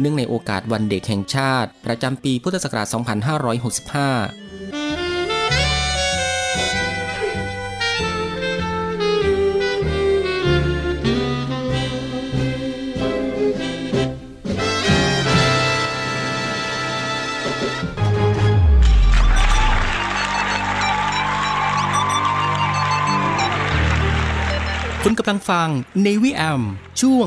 เนื่องในโอกาสวันเด็กแห่งชาติ ประจำปีพุทธศักราช 2565คุณกำลังฟัง Navy AM ช่วง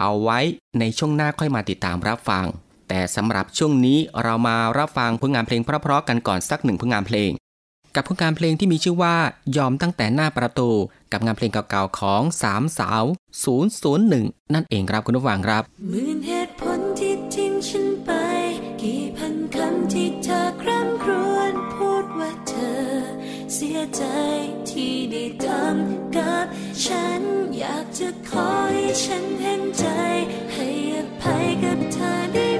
เอาไว้ในช่วงหน้าค่อยมาติดตามรับฟัง แต่สำหรับช่วงนี้เรามารับฟังผลงานเพลงเพราะๆกันก่อนสักหนึ่งผลงานเพลง กับผลงานเพลงที่มีชื่อว่ายอมตั้งแต่หน้าประตู กับงานเพลงเก่าๆของสามสาว 001 นั่นเองครับคุณผู้ฟังครับหมื่นเหตุผลที่ทิ้งฉันไป กี่พันคำที่เธอคร่ำครวญพูดว่าเธอ เสียใจที่ได้ทำกับ ฉัน อยากจะขอให้ฉันเห็นใจ ให้อภัยกับเธอได้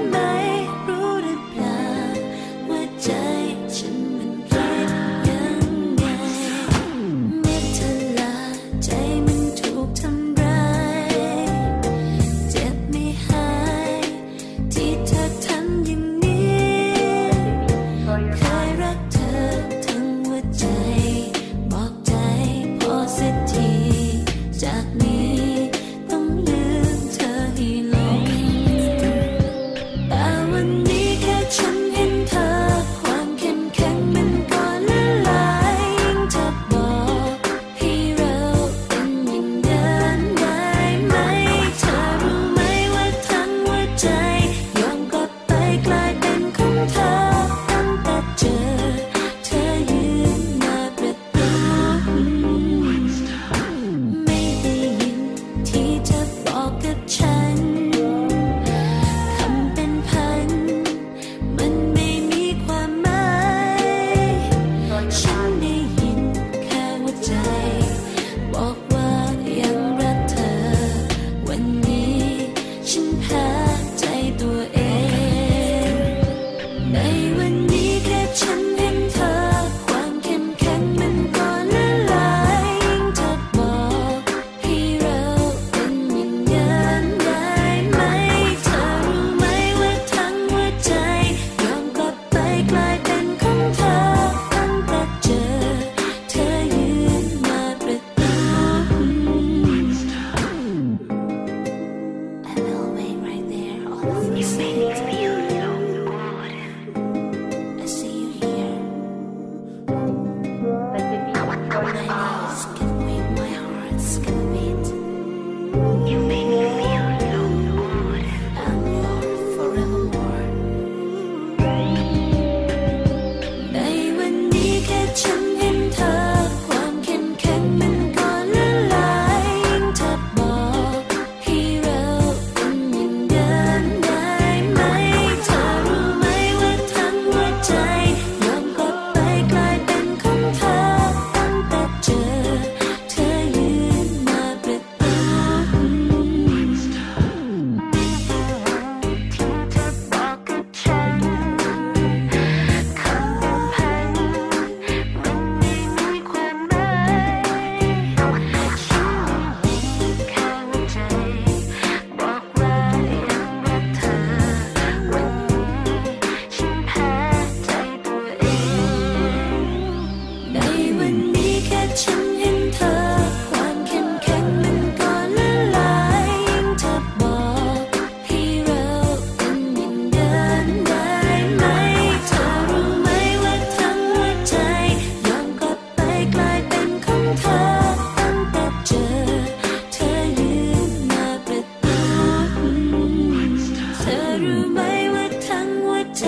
รู้ไหมว่าทั้งหัวใจ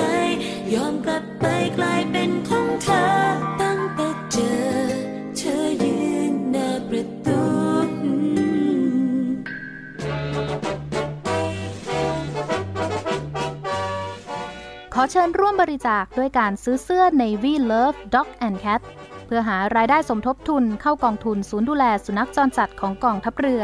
ยอมกลับไปกลายเป็นของเธอ ตั้งแต่เจอ เธอยืนหน้าประตู ขอเชิญร่วมบริจาคด้วยการซื้อเสื้อ Navy Love Dog and Cat เพื่อหารายได้สมทบทุนเข้ากองทุนศูนย์ดูแลสุนัขจรจัดของกองทัพเรือ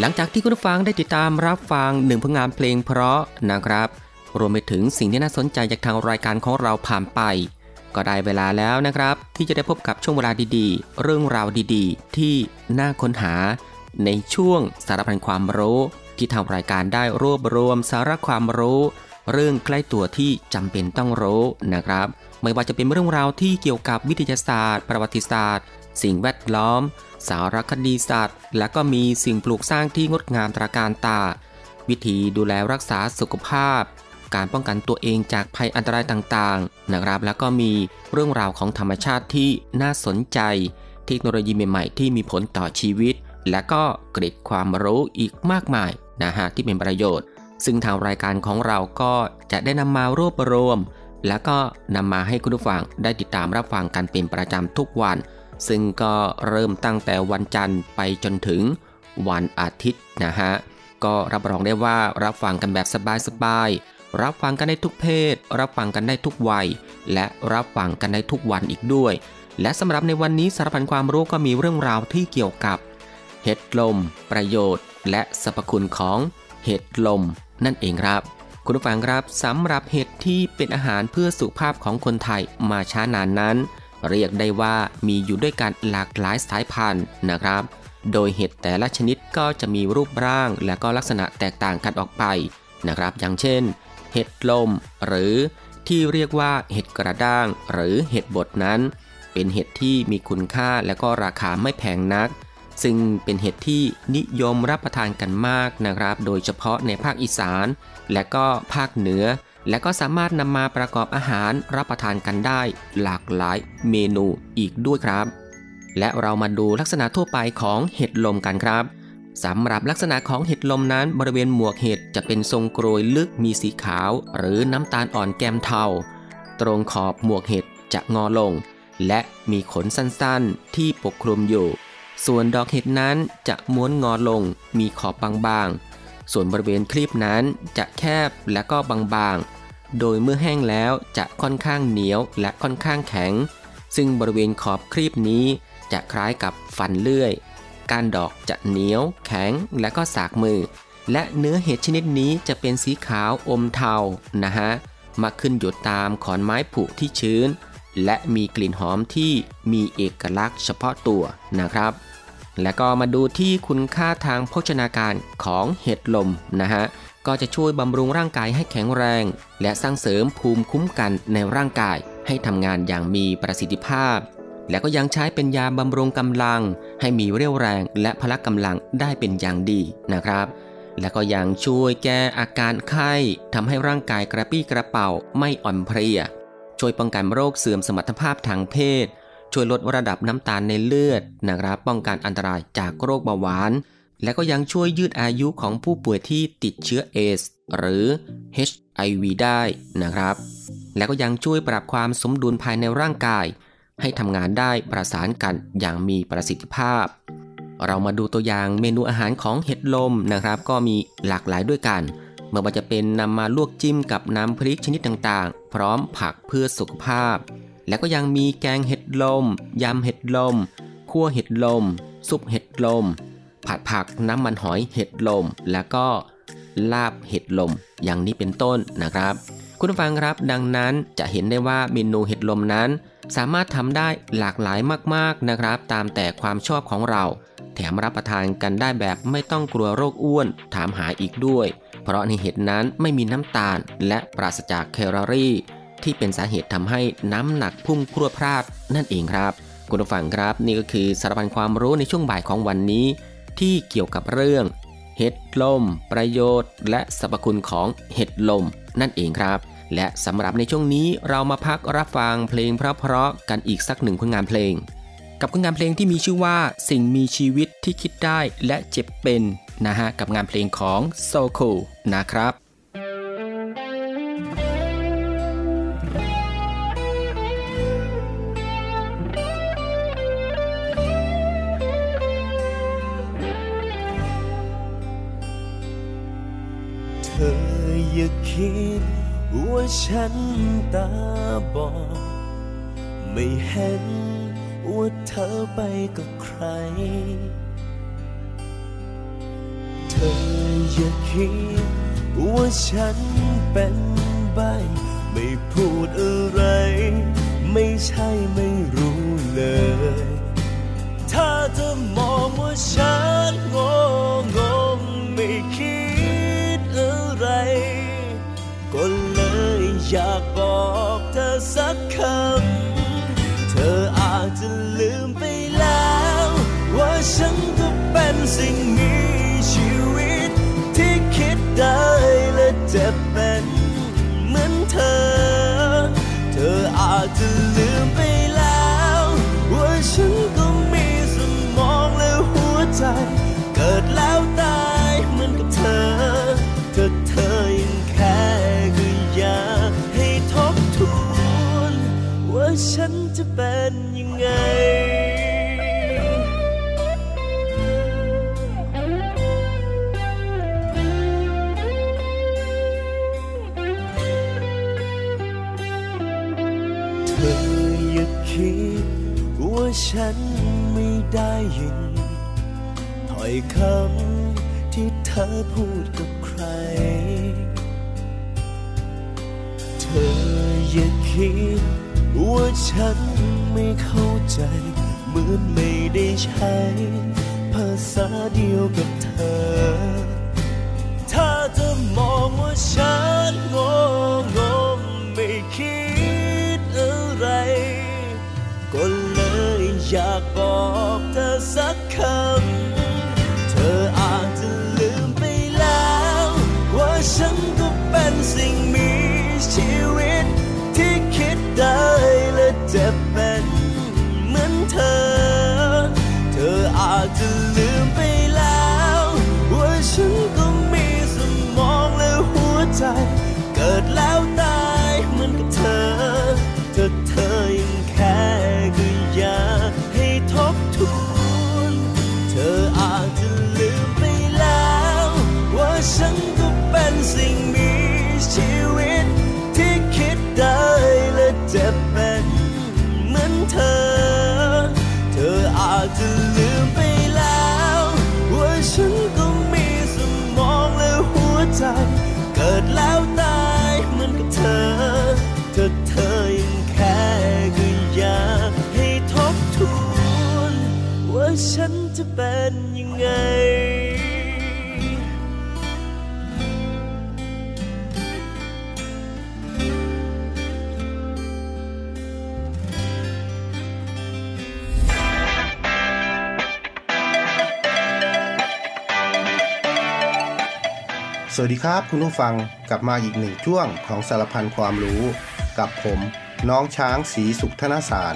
หลังจากที่คุณผู้ฟังได้ติดตามรับฟังหนึ่งผลงานเพลงเพราะนะครับ รวมไปถึงสิ่งที่น่าสนใจจากทางรายการของเราผ่านไป ก็ได้เวลาแล้วนะครับ ที่จะได้พบกับช่วงเวลาดีๆ เรื่องราวดีๆ ที่น่าค้นหา ในช่วงสารพันความรู้ ที่ทางรายการได้รวบรวมสาระความรู้ เรื่องใกล้ตัวที่จำเป็นต้องรู้นะครับ ไม่ว่าจะเป็นเรื่องราวที่เกี่ยวกับวิทยาศาสตร์ ประวัติศาสตร์ สิ่งแวดล้อม สารคดีสัตว์ และก็มีสิ่งปลูกสร้างที่งดงามตระการตา วิธีดูแลรักษาสุขภาพ การป้องกันตัวเองจากภัยอันตรายต่างๆนะครับแล้วก็มีเรื่องราวของธรรมชาติที่น่าสนใจ เทคโนโลยีใหม่ๆ ที่มีผลต่อชีวิต และก็เกร็ดความรู้อีกมากมายนะฮะที่เป็นประโยชน์ ซึ่งทางรายการของเราก็จะได้นำมารวบรวม แล้วก็นำมาให้คุณผู้ฟังได้ติดตามรับฟังกันเป็นประจำทุกวัน ซึ่งก็เริ่มตั้งแต่วันจันทร์ไปจนถึงวันอาทิตย์นะฮะ ก็รับรองได้ว่ารับฟังกันแบบสบายๆ รับฟังกันได้ทุกเพศ รับฟังกันได้ทุกวัย และรับฟังกันได้ทุกวันอีกด้วย และสำหรับในวันนี้สารพันความรู้ก็มีเรื่องราวที่เกี่ยวกับ เห็ดลม ประโยชน์ และสรรพคุณของเห็ดลม นั่นเองครับ คุณผู้ฟังครับสำหรับเห็ดที่เป็นอาหารเพื่อสุขภาพของคนไทยมาช้านานนั้น เรียกได้ว่ามีอยู่ด้วยกันหลากหลายสายพันธุ์นะครับ โดยเห็ดแต่ละชนิดก็จะมีรูปร่างและก็ลักษณะแตกต่างกันออกไปนะครับ อย่างเช่น เห็ดลม หรือที่เรียกว่าเห็ดกระด้าง หรือเห็ดบดนั้น เป็นเห็ดที่มีคุณค่าและก็ราคาไม่แพงนัก ซึ่งเป็นเห็ดที่นิยมรับประทานกันมากนะครับ โดยเฉพาะในภาคอีสาน และก็ภาคเหนือ และก็สามารถนำมาประกอบอาหารรับประทานกันได้หลากหลายเมนูอีกด้วยครับ และเรามาดูลักษณะทั่วไปของเห็ดลมกันครับสำหรับลักษณะของเห็ดลมนั้นบริเวณหมวกเห็ดจะเป็นทรงกรวยลึกมีสีขาว หรือน้ำตาลอ่อนแก้มเทา ตรงขอบหมวกเห็ดจะงอลง และมีขนสั้นๆ ที่ปกคลุมอยู่ ส่วนดอกเห็ดนั้นจะม้วนงอลง มีขอบบางๆ ส่วนบริเวณคลีบนั้นจะแคบและก็บางๆ โดยเมื่อแห้งแล้วจะค่อนข้างเหนียวและค่อนข้างแข็ง ซึ่งบริเวณขอบคลีบนี้จะคล้ายกับฟันเลื่อยก้านดอกจะเหนียว แข็งและก็สากมือ และเนื้อเห็ดชนิดนี้จะเป็นสีขาวอมเทานะฮะมาขึ้นอยู่ตามขอนไม้ผุที่ชื้น และมีกลิ่นหอมที่มีเอกลักษณ์เฉพาะตัวนะครับ และก็มาดูที่คุณค่าทางโภชนาการของเห็ดลมนะฮะ ก็จะช่วยบำรุงร่างกายให้แข็งแรง และสร้างเสริมภูมิคุ้มกันในร่างกายให้ทำงานอย่างมีประสิทธิภาพ และก็ยังใช้เป็นยาบำรุงกำลัง ให้มีเรี่ยวแรงและพละกำลังได้เป็นอย่างดีนะครับ และก็ยังช่วยแก้อาการไข้ทำให้ร่างกายกระปี้กระเป๋าไม่อ่อนเพลีย ช่วยป้องกันโรคเสื่อมสมรรถภาพทางเพศ ช่วยลดระดับน้ำตาลในเลือดนะครับ ป้องกันอันตรายจากโรคเบาหวาน และก็ยังช่วยยืดอายุของผู้ป่วยที่ติดเชื้อเอสหรือ HIV ได้นะครับ และก็ยังช่วยปรับความสมดุลภายในร่างกาย ให้ทำงานได้ประสานกันอย่างมีประสิทธิภาพ เรามาดูตัวอย่างเมนูอาหารของเห็ดลมนะครับ ก็มีหลากหลายด้วยกันเมื่อว่าจะเป็นนำมาลวกจิ้มกับน้ำพริกชนิดต่างๆ พร้อมผักเพื่อสุขภาพ และก็ยังมีแกงเห็ดลมยำเห็ดลมคั่วเห็ดลม ซุปเห็ดลม ผัดผักน้ำมันหอยเห็ดลม แล้วก็ลาบเห็ดลม อย่างนี้เป็นต้นนะครับ คุณผู้ฟังครับดังนั้นจะเห็นได้ว่าเมนูเห็ดลมนั้น สามารถทำได้หลากหลายมากๆนะครับ ตามแต่ความชอบของเรา แถมรับประทานกันได้แบบไม่ต้องกลัวโรคอ้วน ถามหาอีกด้วย เพราะในเห็ดนั้นไม่มีน้ำตาล และปราศจากแคลอรี่ ที่เป็นสาเหตุทำให้น้ำหนักพุ่งพรวดพลาดนั่นเองครับคุณผู้ฟังครับนี่ก็คือสารพันความรู้ในช่วงบ่ายของวันนี้ ที่เกี่ยวกับเรื่อง เห็ดลม ประโยชน์ และสรรพคุณของเห็ดลม นั่นเองครับ และสำหรับในช่วงนี้เรามาพักรับฟังเพลงเพราะๆกันอีกสักหนึ่งผลงานเพลง กับผลงานเพลงที่มีชื่อว่าสิ่งมีชีวิตที่คิดได้และเจ็บเป็นนะฮะกับงานเพลงของโซคูนะครับ คิดว่าฉันตาบอดไม่เห็นว่าเธอไปกับใคร เธออย่าคิดว่าฉันเป็นใบไม่พูดอะไร ไม่ใช่ไม่รู้เลย ถ้าเธอมองว่าฉันโง่งงไม่คิด ก็เลยอยากบอกเธอสักคำ อยคำที่เธอพูดกับใคร เธออย่าคิดว่าฉันไม่เข้าใจ เหมือนไม่ได้ใช้ ภาษาเดียวกับเธอ ถ้าเธอมองว่าฉันโง่งงไม่คิดอะไร ก็เลยอยากบอกเธอสัก สวัสดีครับคุณผู้ฟังกลับมาอีกหนึ่งช่วงของสารพันความรู้ กับผมน้องช้างสีสุขธนสาร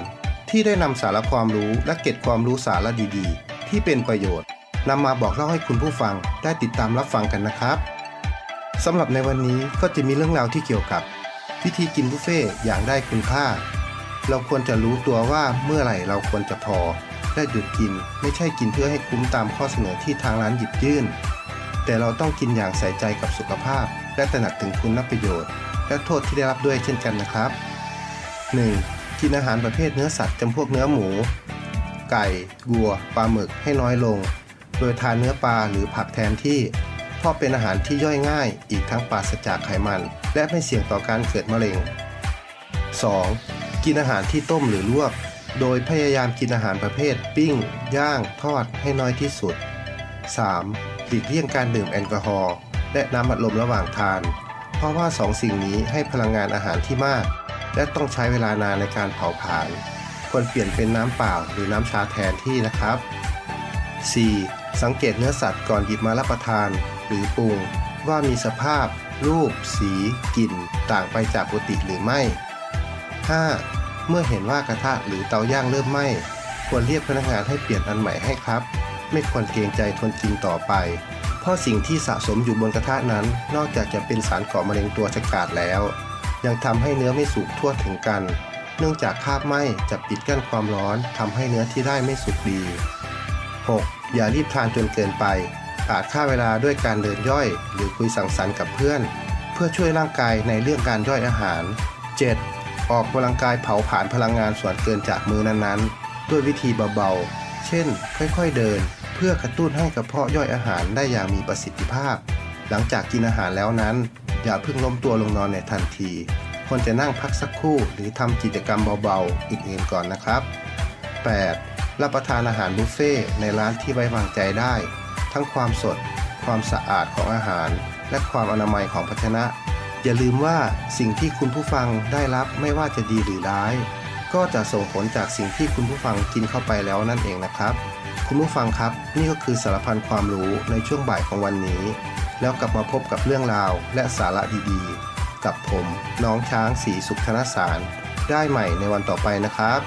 ที่ได้นำสาระความรู้และเก็บความรู้สาระดีๆ ที่เป็นประโยชน์นำมาบอกเล่าให้คุณผู้ฟังได้ติดตามรับฟังกันนะครับสำหรับในวันนี้ก็จะมีเรื่องราวที่เกี่ยวกับ วิธีกินบุฟเฟ่อย่างได้คุณค่า เราควรจะรู้ตัวว่าเมื่อไหร่เราควรจะพอและหยุดกินไม่ใช่กินเพื่อให้คุ้มตามข้อเสนอที่ทางร้านหยิบยื่น แต่เราต้องกินอย่างใส่ใจกับสุขภาพ และตระหนักถึงคุณประโยชน์ และโทษที่ได้รับด้วยเช่นกันนะครับ 1. กินอาหารประเภทเนื้อสัตว์จำพวกเนื้อหมู ไก่วัวปลาหมึกให้น้อยลง โดยทานเนื้อปลาหรือผักแทนที่เพราะเป็นอาหารที่ย่อยง่าย อีกทั้งปราศจากไขมัน และไม่เสี่ยงต่อการเกิดมะเร็ง 2. กินอาหารที่ต้มหรือลวก โดยพยายามกินอาหารประเภทปิ้ง ย่าง ทอดให้น้อยที่สุด 3. หลีกเลี่ยงการดื่มแอลกอฮอล์และน้ำอัดลมระหว่างทาน เพราะว่าสองสิ่งนี้ให้พลังงานอาหารที่มาก และต้องใช้เวลานานในการเผาผลาญควรเปลี่ยนเป็นน้ำเปล่าหรือน้ำชาแทนที่นะครับ 4. สังเกตเนื้อสัตว์ก่อนหยิบมารับประทาน หรือปรุง ว่ามีสภาพ รูป สี กลิ่น ต่างไปจากปกติหรือไม่ 5. เมื่อเห็นว่ากระทะหรือเตาย่างเริ่มไหม้ควรเรียกพนักงานให้เปลี่ยนอันใหม่ให้ครับ ไม่ควรเกรงใจทนกินต่อไป เพราะสิ่งที่สะสมอยู่บนกระทะนั้น นอกจากจะเป็นสารก่อมะเร็งตัวฉกาจแล้ว ยังทำให้เนื้อไม่สุกทั่วถึงกัน เนื่องจากคาบไหม้จะปิดกั้นความร้อนทำให้เนื้อที่ได้ไม่สุกดี 6. อย่ารีบทานจนเกินไป อาจฆ่าเวลาด้วยการเดินย่อย หรือคุยสังสรรค์กับเพื่อน เพื่อช่วยร่างกายในเรื่องการย่อยอาหาร 7. ออกกำลังกายเผาผลาญพลังงานส่วนเกินจากมือนั้นๆ ด้วยวิธีเบาๆ เช่น ค่อยๆเดิน เพื่อกระตุ้นให้กระเพาะย่อยอาหารได้อย่างมีประสิทธิภาพ หลังจากกินอาหารแล้วนั้น อย่าเพิ่งล้มตัวลงนอนในทันที ควรจะนั่งพักสักครู่หรือทำกิจกรรมเบาๆอื่นๆก่อนนะครับ 8. รับประทานอาหารบุฟเฟ่ในร้านที่ไว้วางใจได้ ทั้งความสด ความสะอาดของอาหาร และความอนามัยของภาชนะ อย่าลืมว่าสิ่งที่คุณผู้ฟังได้รับไม่ว่าจะดีหรือร้าย ก็จะส่งผลจากสิ่งที่คุณผู้ฟังกินเข้าไปแล้วนั่นเองนะครับ คุณผู้ฟังครับ นี่ก็คือสารพันความรู้ในช่วงบ่ายของวันนี้ แล้วกลับมาพบกับเรื่องราวและสาระดีๆ กับผม น้องช้างสีสุขธนสาร ได้ใหม่ในวันต่อไปนะครับ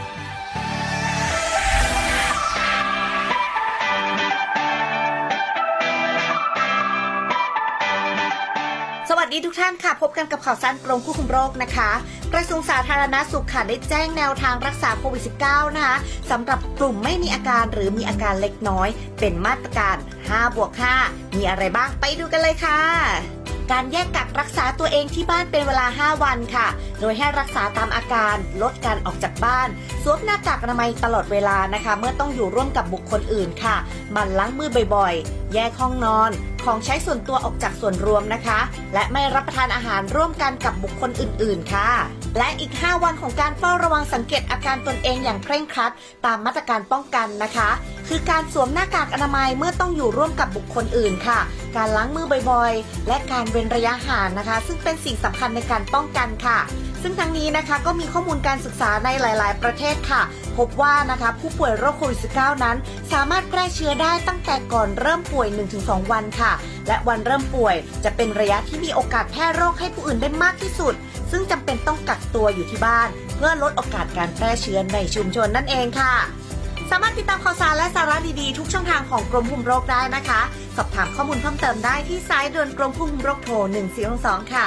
ดีทุกท่านค่ะ พบกันกับข่าวสารกรมควบคุมโรคนะคะ กระทรวงสาธารณาสุขค่ะได้แจ้งแนวทางรักษาโควิด -19 นะคะสำหรับกลุ่มไม่มีอาการหรือมีอาการเล็กน้อย เป็นมาตรการ5บวก5มีอะไรบ้างไปดูกันเลยค่ะการแยกกักรักษาตัวเองที่บ้านเป็นเวลา 5 วันค่ะ โดยให้รักษาตามอาการ ลดการออกจากบ้าน สวมหน้ากากอนามัยตลอดเวลานะคะ เมื่อต้องอยู่ร่วมกับบุคคลอื่นค่ะ มันล้างมือบ่อยๆ แยกห้องนอน ของใช้ส่วนตัวออกจากส่วนรวมนะคะ และไม่รับประทานอาหารร่วมกันกับบุคคลอื่น ๆ ค่ะ และอีก 5 วันของการเฝ้าระวังสังเกตอาการตนเองอย่างเคร่งครัด ตามมาตรการป้องกันนะคะ คือการสวมหน้ากากอนามัยเมื่อต้องอยู่ร่วมกับบุคคลอื่นค่ะ การล้างมือบ่อยๆ และการเว้นระยะห่างนะคะ ซึ่งเป็นสิ่งสำคัญในการป้องกันค่ะ ซึ่งทั้งนี้นะคะก็มีข้อมูลการศึกษาในหลาย ๆ ประเทศค่ะ พบว่านะคะผู้ป่วยโรคโควิด -19 นั้น สามารถแพร่เชื้อได้ตั้งแต่ก่อนเริ่มป่วย 1-2 วันค่ะ และวันเริ่มป่วยจะเป็นระยะที่มีโอกาสแพร่โรคให้ผู้อื่นได้มากที่สุด ซึ่งจำเป็นต้องกักตัวอยู่ที่บ้าน เพื่อลดโอกาสการแพร่เชื้อในชุมชนนั่นเองค่ะสามารถติดตามข่าวสารและสาระดีๆ ทุกช่องทางของกรมคุมโรคได้นะคะ สอบถามข้อมูลเพิ่มเติมได้ที่สายด่วนกรมควบคุมโรคโทร 1422ค่ะ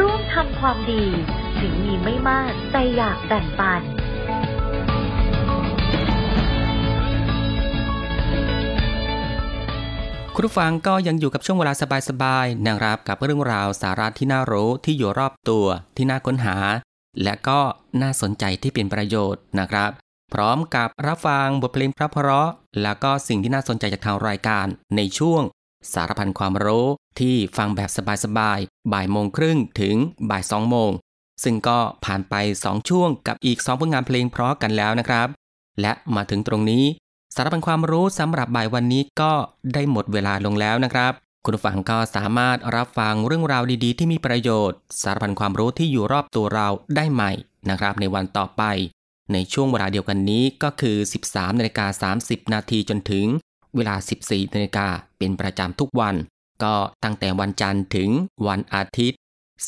ร่วมทำความดี ถึงมีไม่มากแต่อยากแบ่งปัน คุณผู้ฟังก็ยังอยู่กับช่วงเวลาสบายๆนะครับกับเรื่องราวสาระที่น่ารู้ที่อยู่รอบตัวที่น่าค้นหา และก็น่าสนใจที่เป็นประโยชน์นะครับ พร้อมกับรับฟังบทเพลงเพราะแล้วก็สิ่งที่น่าสนใจจากทางรายการในช่วง สารพันความรู้ที่ฟังแบบสบายๆ บ่ายโมงครึ่งถึงบ่ายสองโมง ซึ่งก็ผ่านไป 2 ช่วงกับอีก 2 ผลงานเพลงเพราะกันแล้วนะครับ และมาถึงตรงนี้ สารพันความรู้สำหรับบ่ายวันนี้ก็ได้หมดเวลาลงแล้วนะครับ คุณผู้ฟังก็สามารถรับฟังเรื่องราวดีๆ ที่มีประโยชน์ สารพันความรู้ที่อยู่รอบตัวเราได้ใหม่นะครับ ในวันต่อไป ในช่วงเวลาเดียวกันนี้ก็คือ 13นาฬิกา30 นาทีจนถึง เวลา 14นาฬิกาเป็นประจำทุกวัน ก็ตั้งแต่วันจันทร์ถึงวันอาทิตย์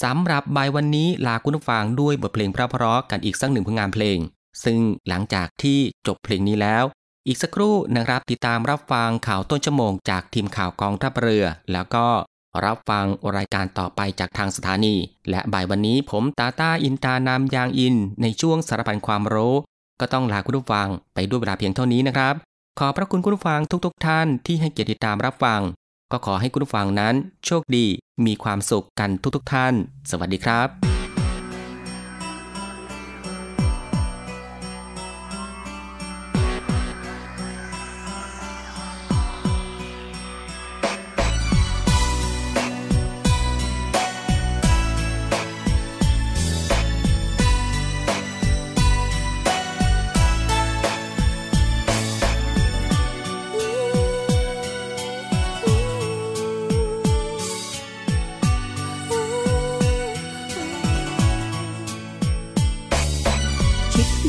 สำหรับบ่ายวันนี้ลาคุณผู้ฟังด้วยบทเพลงเพราะๆกันอีกสักหนึ่งผลงานเพลง ซึ่งหลังจากที่จบเพลงนี้แล้ว อีกสักครู่นะครับติดตามรับฟังข่าวต้นชั่วโมงจากทีมข่าวกองทัพเรือ แล้วก็รับฟังรายการต่อไปจากทางสถานี และบ่ายวันนี้ผมตาตาอินตานามยางอิน ในช่วงสารพันความรู้ ก็ต้องลาคุณผู้ฟังไปด้วยเวลาเพียงเท่านี้นะครับ ขอพระคุณคุณฟังทุกๆทท่านที่ให้เกียรติตามรับฟัง ก็ขอให้คุณฟังนั้น โชคดีมีความสุขกันทุกๆทท่าน สวัสดีครับ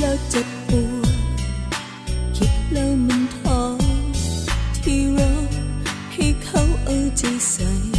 แล้วเจ็บปวดคิดแล้วมันท้อที่เราให้เขาเอาใจใส่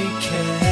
we can.